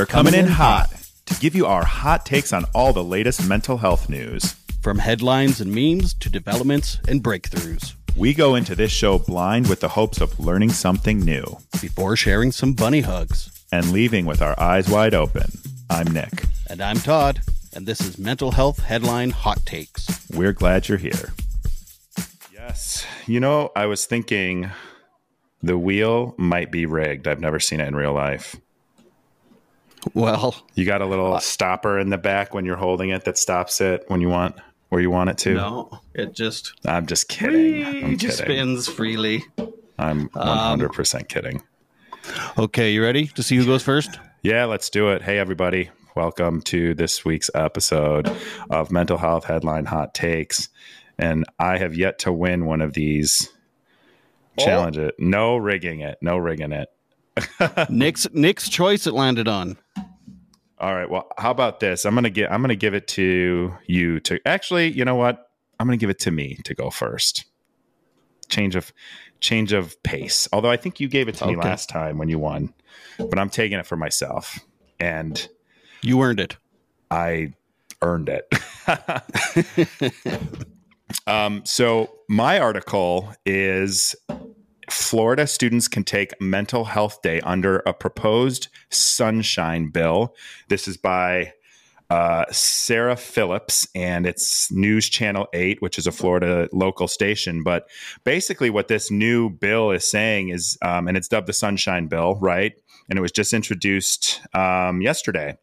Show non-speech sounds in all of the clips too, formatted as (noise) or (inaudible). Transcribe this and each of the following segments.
We're coming in hot to give you our hot takes on all the latest mental health news. From headlines and memes to developments and breakthroughs. We go into this show blind with the hopes of learning something new Before sharing some bunny hugs. and leaving with our eyes wide open. I'm Nick. And I'm Todd, and this is Mental Health Headline Hot Takes. We're glad you're here. Yes. You know, I was thinking the wheel might be rigged. I've never seen it in real life. Well, You got a little stopper in the back when you're holding it that stops it when you want where you want it to. no, it just, I'm just kidding. I'm it just kidding. spins freely. I'm um, 100% kidding. Okay, you ready to see who goes first? Yeah, let's do it. Hey, everybody. Welcome to this week's episode of Mental Health Headline Hot Takes. And I have yet to win one of these. Oh. Challenge it. No rigging it. No rigging it. Nick's Nick's choice it landed on. All right. Well, how about this? I'm gonna get. I'm gonna give it to you. To actually, you know what? I'm gonna give it to me to go first. Change of change of pace. Although I think you gave it to me last time when you won, but I'm taking it for myself, and You earned it. I earned it. (laughs) um, so my article is Florida students can take mental health day under a proposed sunshine bill. This is by uh, Sarah Phillips, and it's News Channel 8, which is a Florida local station. But basically, what this new bill is saying is, um, and it's dubbed the Sunshine Bill, right? And it was just introduced um, yesterday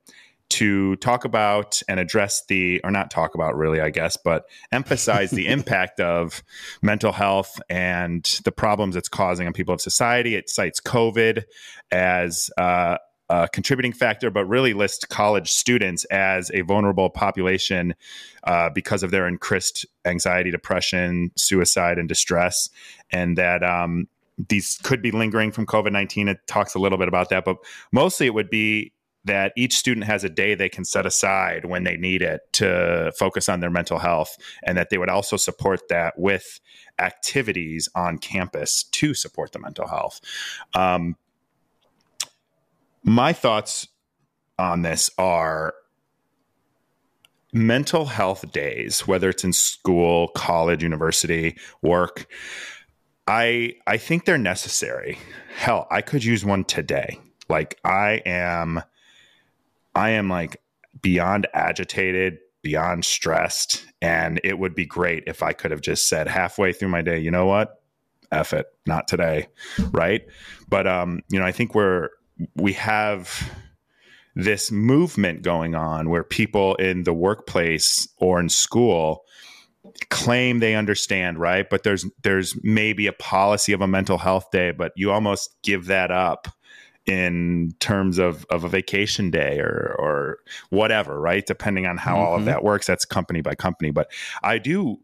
to talk about and address the, or not talk about really, I guess, but emphasize the (laughs) impact of mental health and the problems it's causing on people of society. It cites COVID as uh, a contributing factor, but really lists college students as a vulnerable population uh, because of their increased anxiety, depression, suicide, and distress, and that. Um, these could be lingering from COVID 19. It talks a little bit about that, but mostly it would be that each student has a day they can set aside when they need it to focus on their mental health, and that they would also support that with activities on campus to support the mental health. Um, my thoughts on this are mental health days, whether it's in school, college, university, work. I I think they're necessary. Hell, I could use one today. Like I am I am like beyond agitated, beyond stressed, and it would be great if I could have just said halfway through my day, you know what? F it, not today, right? But um, you know, I think we're we have this movement going on where people in the workplace or in school claim they understand right but there's there's maybe a policy of a mental health day but you almost give that up in terms of, of a vacation day or or whatever right depending on how all of Mhm. that works that's company by company but i do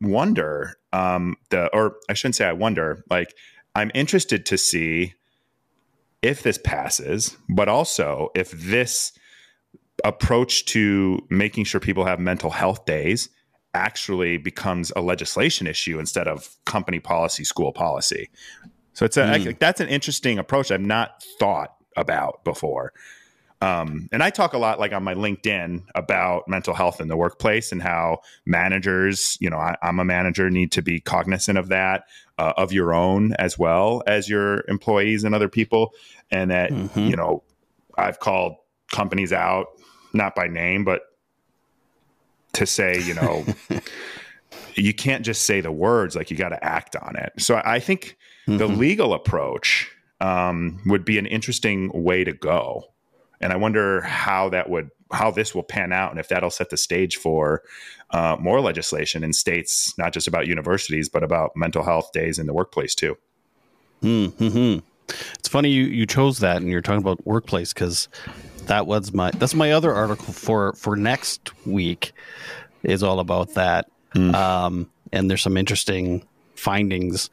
wonder um the or i shouldn't say i wonder like i'm interested to see if this passes but also if this approach to making sure people have mental health days actually becomes a legislation issue instead of company policy, school policy. So it's a Mm. I- that's an interesting approach I've not thought about before. Um, and I talk a lot, like on my LinkedIn, about mental health in the workplace and how managers, you know, I, I'm a manager, need to be cognizant of that, uh, of your own as well as your employees and other people, and that Mhm. you know, I've called companies out, not by name, but to say, you know, (laughs) you can't just say the words, like you got to act on it. So I think the Mhm. legal approach um, would be an interesting way to go. And I wonder how that would, how this will pan out and if that'll set the stage for uh, more legislation in states, not just about universities, but about mental health days in the workplace too. Mm-hmm. It's funny you, you chose that and you're talking about workplace because that was my that's my other article for for next week is all about that. Mm. Um, and there's some interesting findings.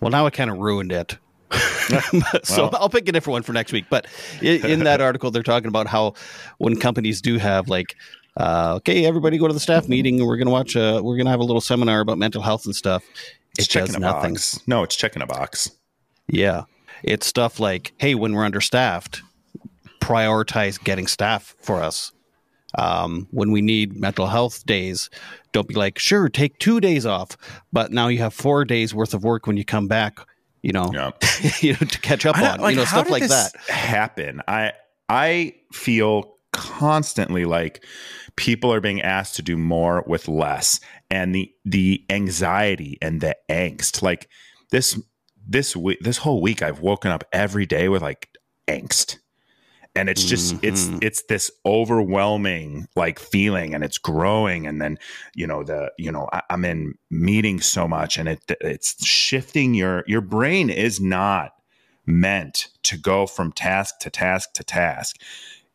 Well, now I kind of ruined it. (laughs) (laughs) so. I'll pick a different one for next week. But in, in that article, they're talking about how when companies do have like, uh, okay, everybody go to the staff meeting, we're gonna watch. A, we're gonna have a little seminar about mental health and stuff. It's It checking a nothing. box. No, it's checking a box. Yeah. It's stuff like, hey, when we're understaffed, prioritize getting staff for us. Um, when we need mental health days, don't be like, sure, take two days off, but now you have four days worth of work when you come back. You know, Yeah. (laughs) you know, to catch up on, like, you know, stuff like that. Happen. I I feel constantly like people are being asked to do more with less, and the the anxiety and the angst. Like this this week, this whole week, I've woken up every day with like angst. And it's just it's Mhm. it's this overwhelming like feeling, and it's growing. And then you know the you know I, I'm in meetings so much, and it it's shifting your your brain is not meant to go from task to task to task.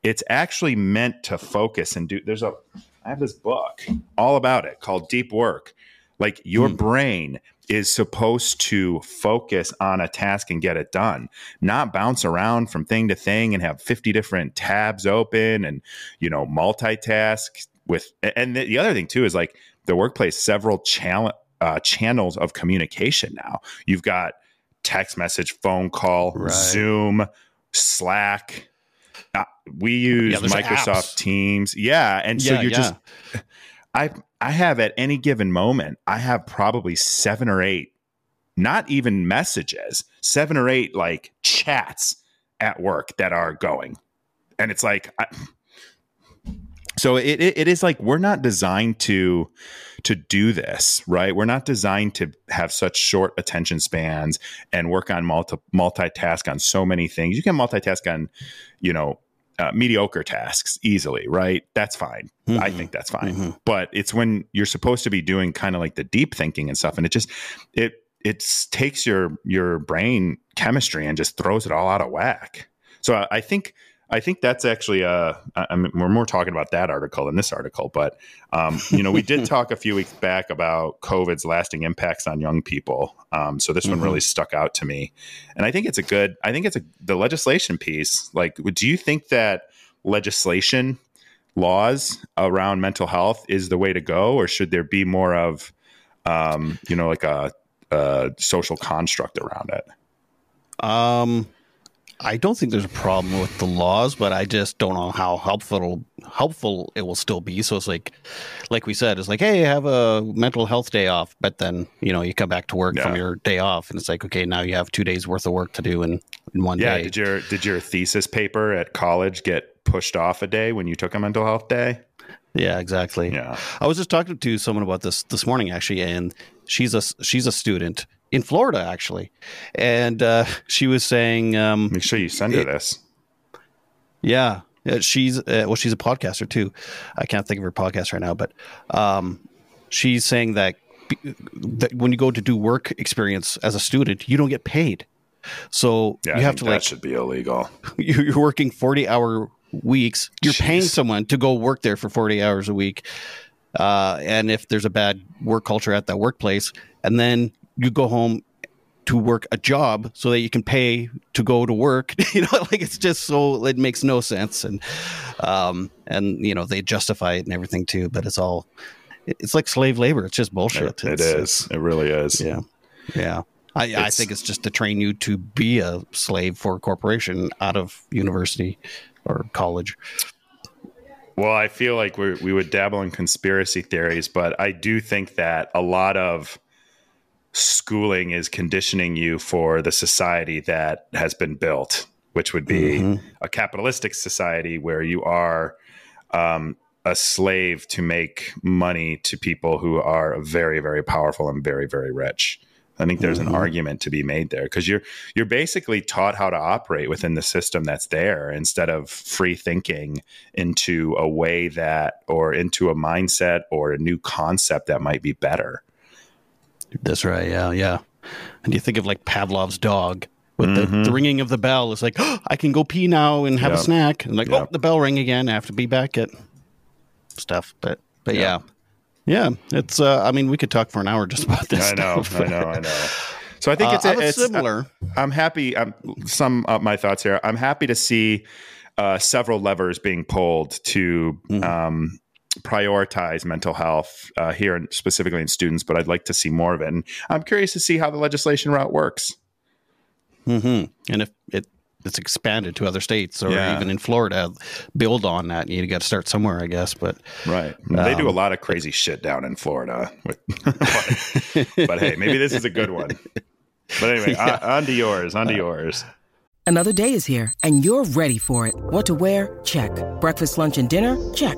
It's actually meant to focus and do. There's a, I have this book all about it called Deep Work. Like your Hmm. brain is supposed to focus on a task and get it done, not bounce around from thing to thing and have 50 different tabs open and, you know, multitask with. And the, the other thing too is like the workplace, several channel, uh, channels of communication now. You've got text message, phone call, Right. Zoom, Slack. Uh, we use Yeah, Microsoft apps. Teams. Yeah. And so Yeah, you're yeah. just, (laughs) I, I have at any given moment, I have probably seven or eight, not even messages, seven or eight like chats at work that are going. And it's like, I, so it, it, it is like we're not designed to to do this right we're not designed to have such short attention spans and work on multi multitask on so many things you can multitask on you know uh, mediocre tasks easily right that's fine i Mhm. think that's fine Mhm. but it's when you're supposed to be doing kind of like the deep thinking and stuff and it just it it takes your your brain chemistry and just throws it all out of whack so i, I think I think that's actually uh, I mean, we're more talking about that article than this article, but um, you know, we did (laughs) talk a few weeks back about COVID's lasting impacts on young people. Um, so this one Mhm. really stuck out to me, and I think it's a good. I think it's a the legislation piece. Like, do you think that legislation, laws around mental health is the way to go, or should there be more of, um, you know, like a, a social construct around it? Um, I don't think there's a problem with the laws, but I just don't know how helpful helpful it will still be. So it's like, like we said, it's like, hey, have a mental health day off, but then you know you come back to work from your day off, and it's like, okay, now you have two days worth of work to do in in one Yeah. day. Yeah, did your did your thesis paper at college get pushed off a day when you took a mental health day? yeah, exactly. Yeah. I was just talking to someone about this this morning actually, and she's a she's a student in Florida actually, and uh, (laughs) she was saying, um, Make sure you send her this. yeah, she's uh, well, she's a podcaster too. I can't think of her podcast right now, but um, she's saying that, that when you go to do work experience as a student, you don't get paid. So Yeah, you have to that like should be illegal. (laughs) you're you're working 40 hour weeks you're paying someone to go work there for 40 hours a week uh, and if there's a bad work culture at that workplace and then you go home to work a job so that you can pay to go to work. (laughs) You know like it's just so it makes no sense. And um and you know they justify it and everything too but it's all it's like slave labor. It's just bullshit. It, it It's- It really is. yeah. Yeah. I, I think it's just to train you to be a slave for a corporation out of university or college. Well, I feel like we we would dabble in conspiracy theories, but I do think that a lot of schooling is conditioning you for the society that has been built, which would be Mhm. a capitalistic society where you are um, a slave to make money to people who are very, very powerful and very, very rich. I think there's Mhm. an argument to be made there because you're you're basically taught how to operate within the system that's there instead of free thinking into a way that or into a mindset or a new concept that might be better. That's right. Yeah, yeah. And you think of like Pavlov's dog with the, Mhm. the ringing of the bell. It's like, oh, I can go pee now and have a snack. And like, Yep. oh, the bell rang again. I have to be back at stuff. But but yeah. Yeah. Yeah, it's. Uh, I mean, we could talk for an hour just (laughs) about this. I know, stuff. I know, I know. So I think Uh, it's, I a it's similar. I'm happy. I'm some of my thoughts here. I'm happy to see uh, several levers being pulled to Mhm. um, prioritize mental health here, here, in, specifically in students. But I'd like to see more of it. And I'm curious to see how the legislation route works. hmm And if it it's expanded to other states or Yeah. even in Florida. Build on that. You got to start somewhere, I guess. But Right. they do a Um, lot of crazy shit down in Florida. With, (laughs) (laughs) but, but hey, maybe this is a good one. But anyway, (laughs) on, on to yours. On to yours. Another day is here, and you're ready for it. What to wear? Check. Breakfast, lunch, and dinner? Check.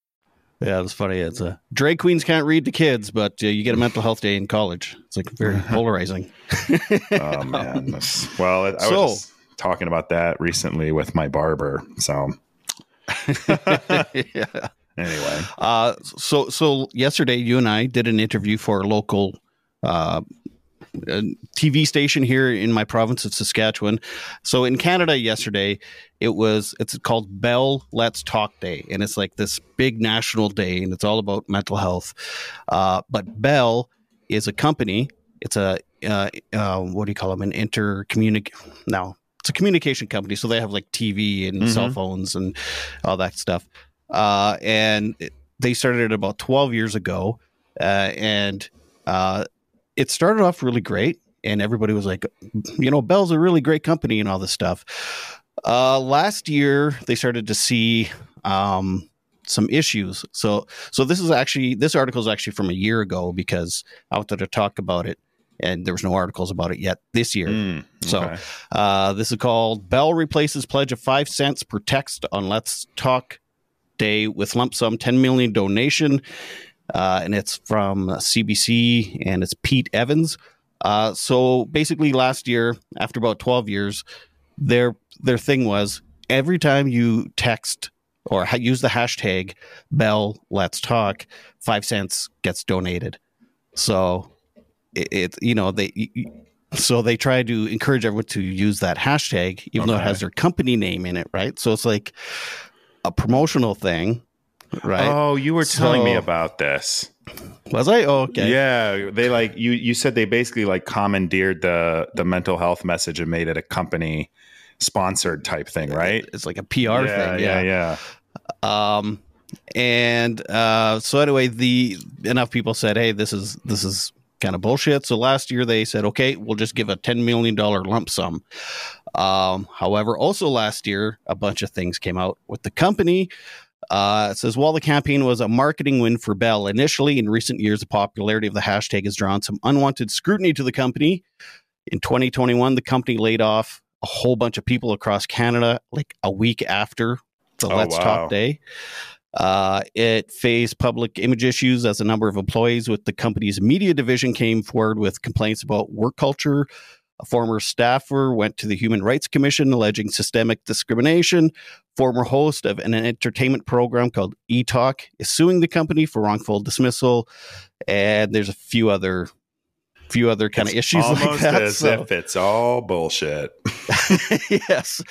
Yeah, it's funny. It's a drag queens can't read to kids, but uh, you get a mental health day in college. It's like very (laughs) polarizing. Oh man. Well, I was So- just talking about that recently with my barber. So (laughs) yeah. anyway, Uh, so so yesterday, you and I did an interview for a local uh, uh, TV station here in my province of Saskatchewan. So in Canada, yesterday it was it's called Bell Let's Talk Day, and it's like this big national day, and it's all about mental health. Uh, but Bell is a company. It's a uh, uh, what do you call them? An intercommunic. No, it's a communication company. So they have like TV and Mhm. cell phones and all that stuff. Uh, and it- they started it about 12 years ago. Uh, and uh, it started off really great. And everybody was like, you know, Bell's a really great company and all this stuff. Uh, last year, they started to see um, some issues. So, so this is actually this article is actually from a year ago because I wanted to talk about it, and there was no articles about it yet this year. Mm, So- Uh, this is called Bell replaces pledge of five cents per text on Let's Talk Day with lump sum 10 million donation. Uh, and it's from CBC and it's Pete Evans. Uh, so basically, last year, after about 12 years, their their thing was every time you text or ha- use the hashtag Bell Let's Talk, five cents gets donated. So it, it you know they so they try to encourage everyone to use that hashtag, even though it has their company name in it, right? So it's like a promotional thing, right? Oh, you were telling me about this. Was I? Oh, okay. Yeah, they like you. You said they basically like commandeered the the mental health message and made it a company sponsored type thing, right? It's like a PR yeah, thing. yeah, Yeah. yeah. Um, and uh, so anyway, the enough people said, "Hey, this is this is kind of bullshit." So last year they said, "Okay, we'll just give a ten million dollar lump sum." Um, however, also last year, a bunch of things came out with the company. Uh, it says while the campaign was a marketing win for Bell initially, in recent years, the popularity of the hashtag has drawn some unwanted scrutiny to the company. In 2021, the company laid off a whole bunch of people across Canada like a week after the Oh, Let's wow. Talk Day. Uh, it faced public image issues as a number of employees with the company's media division came forward with complaints about work culture. A former staffer went to the Human Rights Commission alleging systemic discrimination. Former host of an entertainment program called E Talk is suing the company for wrongful dismissal. And there's a few other, few other kind of issues (laughs) like that. as so- if it's all bullshit. (laughs) yes.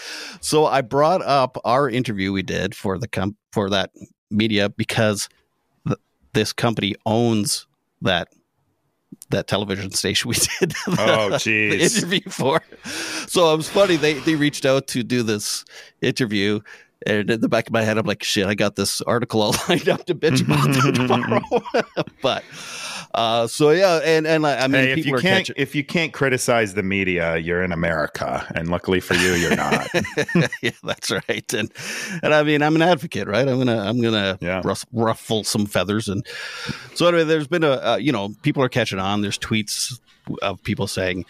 So I brought up our interview we did for the com- for that media because th- this company owns that that television station we (laughs) did the, Oh, the interview for. So it was funny. They they reached out to do this interview. And in the back of my head, I'm like, shit, I got this article all (laughs) lined up to bitch about (laughs) tomorrow. (laughs) but uh, so yeah, and and I I mean, hey, if you can't catching. if you can't criticize the media, you're in America, and luckily for you, you're not. yeah, that's right. And and I mean, I'm an advocate, right? I'm gonna I'm gonna Yeah. ruff, ruffle some feathers. And so anyway, there's been a uh, you know people are catching on. There's tweets of people saying,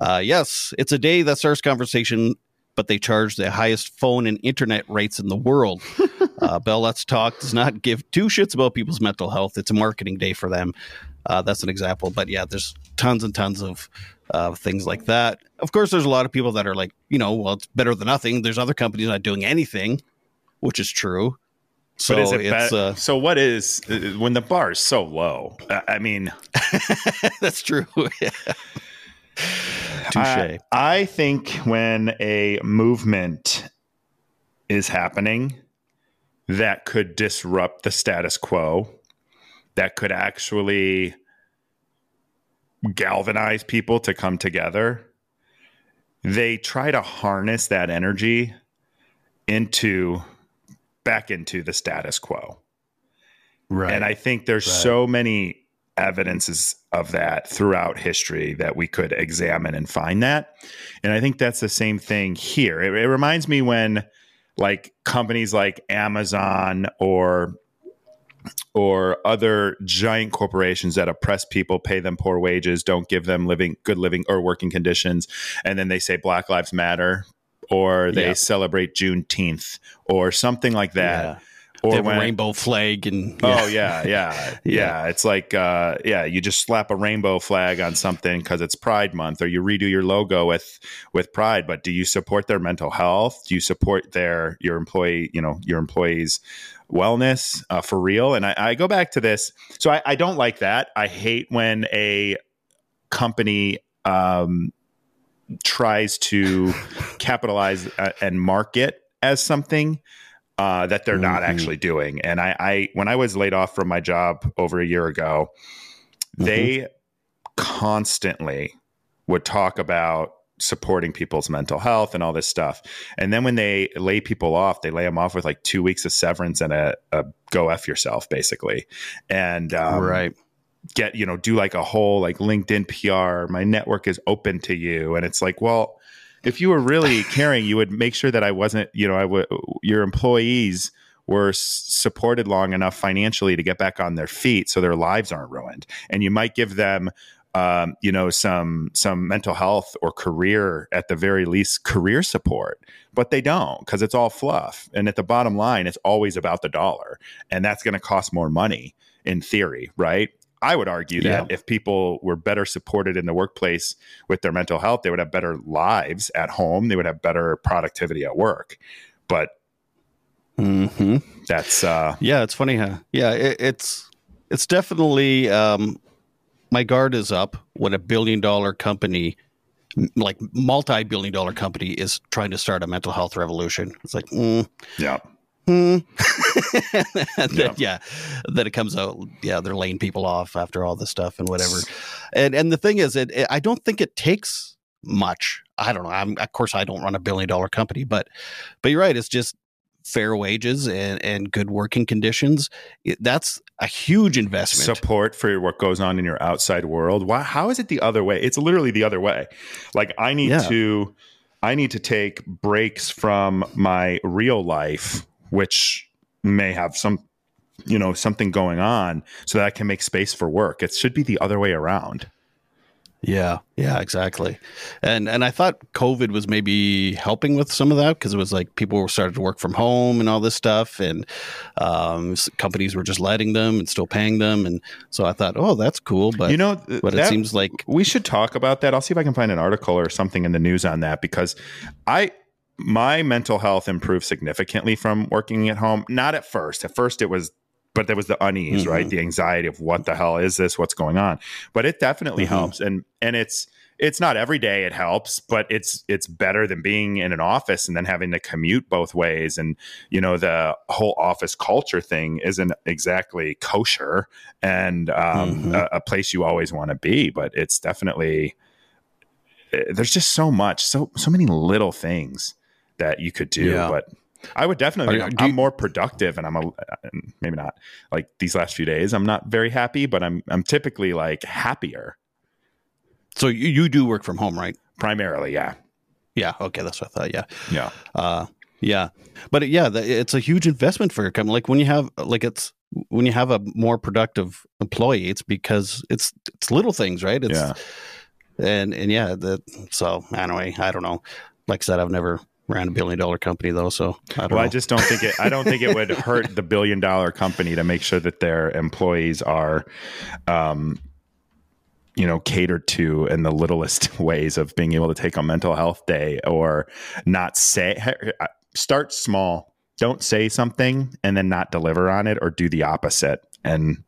uh, "Yes, it's a day that starts conversation but they charge the highest phone and internet rates in the world. (laughs) uh, Bell Let's Talk does not give two shits about people's mental health. It's a marketing day for them. Uh, that's an example. But yeah, there's tons and tons of uh, things like that. Of course, there's a lot of people that are like, you know, well, it's better than nothing. There's other companies not doing anything, which is true. So but is it it's be- uh, so what is uh, when the bar is so low? I I mean, (laughs) that's true. (laughs) Touche. I, I think when a movement is happening that could disrupt the status quo, that could actually galvanize people to come together, they try to harness that energy into back into the status quo. right. And I think there's Right. so many evidences of that throughout history that we could examine and find that. And I think that's the same thing here. It, it reminds me when like companies like Amazon or or other giant corporations that oppress people, pay them poor wages, don't give them living good living or working conditions, and then they say Black Lives Matter or they Yeah. celebrate Juneteenth or something like that. Yeah. Or when- rainbow flag and Oh yeah, (laughs) yeah, yeah. Yeah. It's like uh, yeah, you just slap a rainbow flag on something because it's Pride Month, or you redo your logo with with Pride. But do you support their mental health? Do you support their your employee, you know, your employees' wellness uh, for real? And I, I go back to this. So I, I don't like that. I hate when a company um, tries to (laughs) capitalize uh, and market as something uh, that they're not Mhm. actually doing. And I, I, when I was laid off from my job over a year ago, they constantly would talk about supporting people's mental health and all this stuff. And then when they lay people off, they lay them off with like two weeks of severance and a, a go f yourself, basically. And um, right. get you know do like a whole like linkedin pr my network is open to you and it's like well if you were really caring you would make sure that i wasn't you know i would your employees were supported long enough financially to get back on their feet so their lives aren't ruined. And you might give them um, you know some some mental health or career at the very least career support but they don't because it's all fluff. And at the bottom line it's always about the dollar. And that's going to cost more money in theory right I would argue that Yeah. if people were better supported in the workplace with their mental health, they would have better lives at home. They would have better productivity at work. But hmm that's uh, Yeah, it's funny, huh? Yeah, it, it's it's definitely um, my guard is up when a billion dollar company, like multi billion dollar company, is trying to start a mental health revolution. It's like, mm, yeah, hmm. (laughs) then, Yeah. yeah, then it comes out. Yeah, they're laying people off after all this stuff and whatever. And and the thing is, it, it I don't think it takes much. I don't know. I'm of course I don't run a billion dollar company, but but you're right. It's just fair wages and and good working conditions. It, that's a huge investment. support for what goes on in your outside world. Why? How is it the other way? It's literally the other way. Like I need Yeah. to, I need to take breaks from my real life, which may have some, you know, something going on, so that I can make space for work. It should be the other way around. Yeah, yeah, exactly. And and I thought COVID was maybe helping with some of that because it was like people were started to work from home and all this stuff, and um, companies were just letting them and still paying them, and so I thought, oh, that's cool. But you know, th- but it seems like we should talk about that. I'll see if I can find an article or something in the news on that because I my mental health improved significantly from working at home. Not at first. At first it was but there was the unease, Mhm. right? The anxiety of what the hell is this? What's going on? But it definitely Mhm. helps. And and it's it's not every day it helps, but it's it's better than being in an office and then having to commute both ways. And you know, the whole office culture thing isn't exactly kosher and um, Mhm. a, a place you always want to be. But it's definitely eh, there's just so much, so so many little things that you could do. Yeah. But I would definitely. Are I'm, you- more productive, and I'm a maybe not like these last few days. I'm not very happy, but I'm I'm typically like happier. so you, you do work from home, right? Primarily, yeah, Yeah. Okay, that's what I thought. Yeah. yeah, Uh, yeah, but yeah, the, it's a huge investment for your company. Like when you have like it's when you have a more productive employee, it's because it's it's little things, right? It's, Yeah. And and yeah, that so anyway, I don't know. Like I said, I've never ran a billion dollar company though, so I don't Well, know. I just don't think it. I don't think it would (laughs) hurt the billion dollar company to make sure that their employees are, um, you know, catered to in the littlest (laughs) ways of being able to take a mental health day or not say. uh, Start small. Don't say something and then not deliver on it, or do the opposite and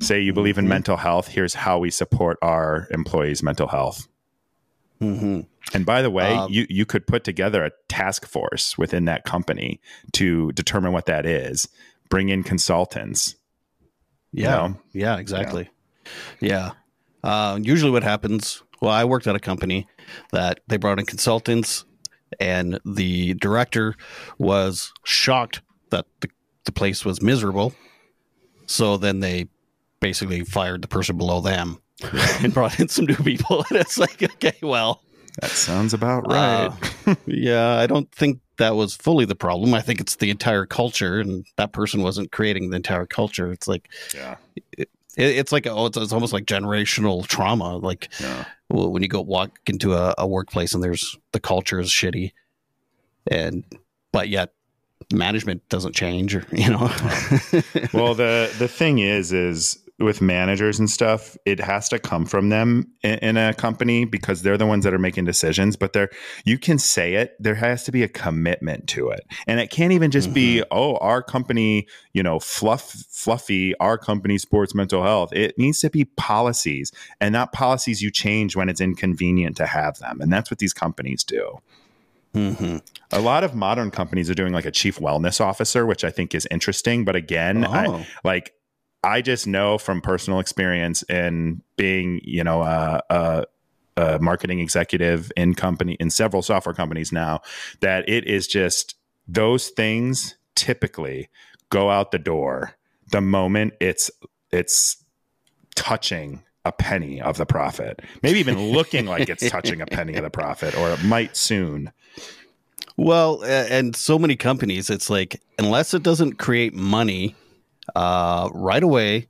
say you believe in Mhm. mental health. Here's how we support our employees' mental health. Mhm. And by the way, Um, you you could put together a task force within that company to determine what that is. Bring in consultants. you Yeah, know? yeah, exactly. Yeah. Uh, usually, what happens? Well, I worked at a company that they brought in consultants, and the director was shocked that the, the place was miserable. So then they basically fired the person below them (laughs) and brought in some new people. And it's like, okay, well, That sounds about right. uh, (laughs) yeah, I don't think that was fully the problem. I think it's the entire culture, and that person wasn't creating the entire culture. It's like yeah. it, it's like oh, it's, it's almost like generational trauma. Like Yeah. when you go walk into a, a workplace and there's the culture is shitty, and but yet management doesn't change, or (laughs) you know. Well, the the thing is, is with managers and stuff, it has to come from them in, in a company because they're the ones that are making decisions. But there, you can say it. There has to be a commitment to it, and it can't even just be, oh, our company, you know, fluff, fluffy. Our company sports mental health. It needs to be policies, and not policies you change when it's inconvenient to have them, and that's what these companies do. hmm A lot of modern companies are doing like a chief wellness officer, which I think is interesting. But again, I, Oh. like I just know from personal experience in being, you know, a, a, a marketing executive in company in several software companies now that it is just those things typically go out the door the moment it's it's touching a penny of the profit. Maybe even looking like it's touching a penny of the profit, or it might soon. Well, and so many companies, it's like unless it doesn't create money uh, right away,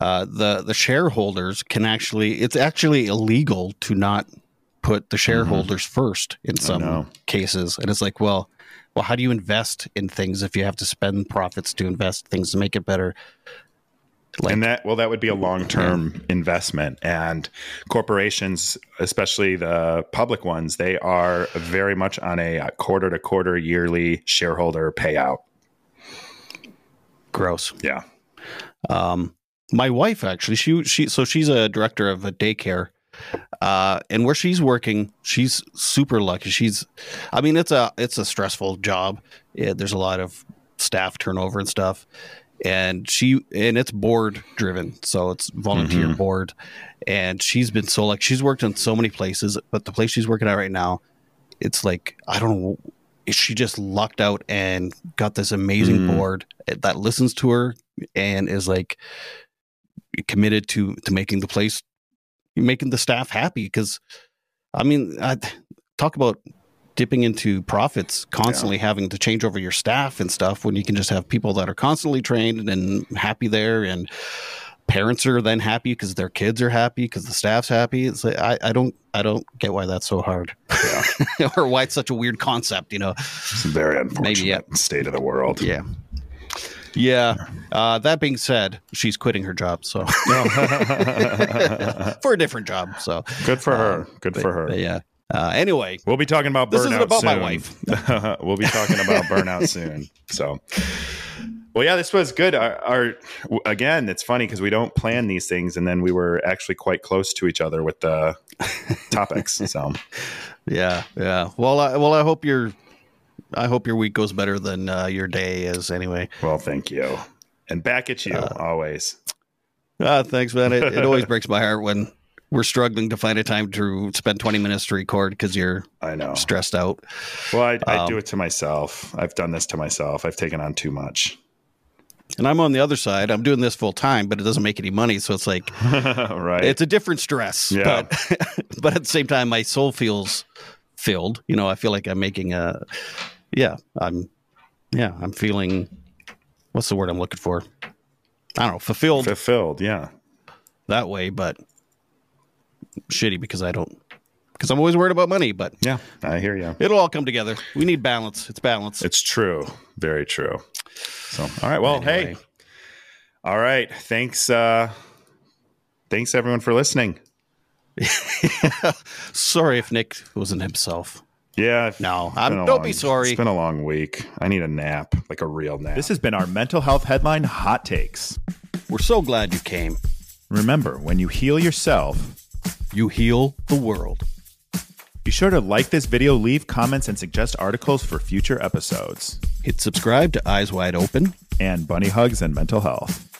uh, the the shareholders can actually. It's actually illegal to not put the shareholders first in some cases, and it's like, well, well, how do you invest in things if you have to spend profits to invest things to make it better? Like, and that well that would be a long-term investment. And corporations especially the public ones they are very much on a quarter to quarter yearly shareholder payout gross. yeah Um, my wife actually, she she so she's a director of a daycare, uh, and where she's working, she's super lucky. She's, I mean, it's a it's a stressful job. Yeah, there's a lot of staff turnover and stuff, and she and it's board driven, so it's volunteer Mhm. board, and she's been so like she's worked in so many places, but the place she's working at right now, it's like I don't know. She just lucked out and got this amazing Mm. board that listens to her and is like committed to to making the place making the staff happy because i mean I, talk about dipping into profits constantly having to change over your staff and stuff when you can just have people that are constantly trained and happy there and parents are then happy because their kids are happy because the staff's happy. It's like I, I don't i don't get why that's so hard. (laughs) Or why it's such a weird concept you know? It's a very unfortunate yeah. state of the world. Yeah. Yeah. Uh, that being said she's quitting her job so. (laughs) For a different job. So. Good for her. Um, good for her. but yeah. Uh, anyway, we'll be talking about burnout This isn't about my wife. (laughs) we'll be talking about burnout soon. So well yeah this was good our, our again it's funny because we don't plan these things and then we were actually quite close to each other with the (laughs) topics so yeah, yeah. Well, I, well, I hope your, I hope your week goes better than uh, your day is. Anyway, Well, thank you. And back at you always. uh, thanks, man. It, it always (laughs) breaks my heart when we're struggling to find a time to spend twenty minutes to record because you're I know. stressed out. Well, I, I Um, do it to myself. I've done this to myself. I've taken on too much. And I'm on the other side. I'm doing this full time, but it doesn't make any money. So it's like (laughs) right. it's a different stress. Yeah. But (laughs) but at the same time, my soul feels filled. You know, I feel like I'm making a yeah, I'm yeah, I'm feeling what's the word I'm looking for? I don't know, fulfilled fulfilled. Yeah. that way, but shitty because I don't because I'm always worried about money, but Yeah, I hear you. it'll all come together. We need balance. It's balance. It's true. Very true. So, all right. Well, Anyway. hey. All right. Thanks. Uh, thanks everyone for listening. (laughs) Sorry if Nick wasn't himself. Yeah. No, I'm, don't long- be sorry. It's been a long week. I need a nap, like a real nap. This has been our mental health headline hot takes. We're so glad you came. Remember, when you heal yourself, You heal the world. Be sure to like this video, leave comments, and suggest articles for future episodes. Hit subscribe to Eyes Wide Open. And bunny hugs and mental health.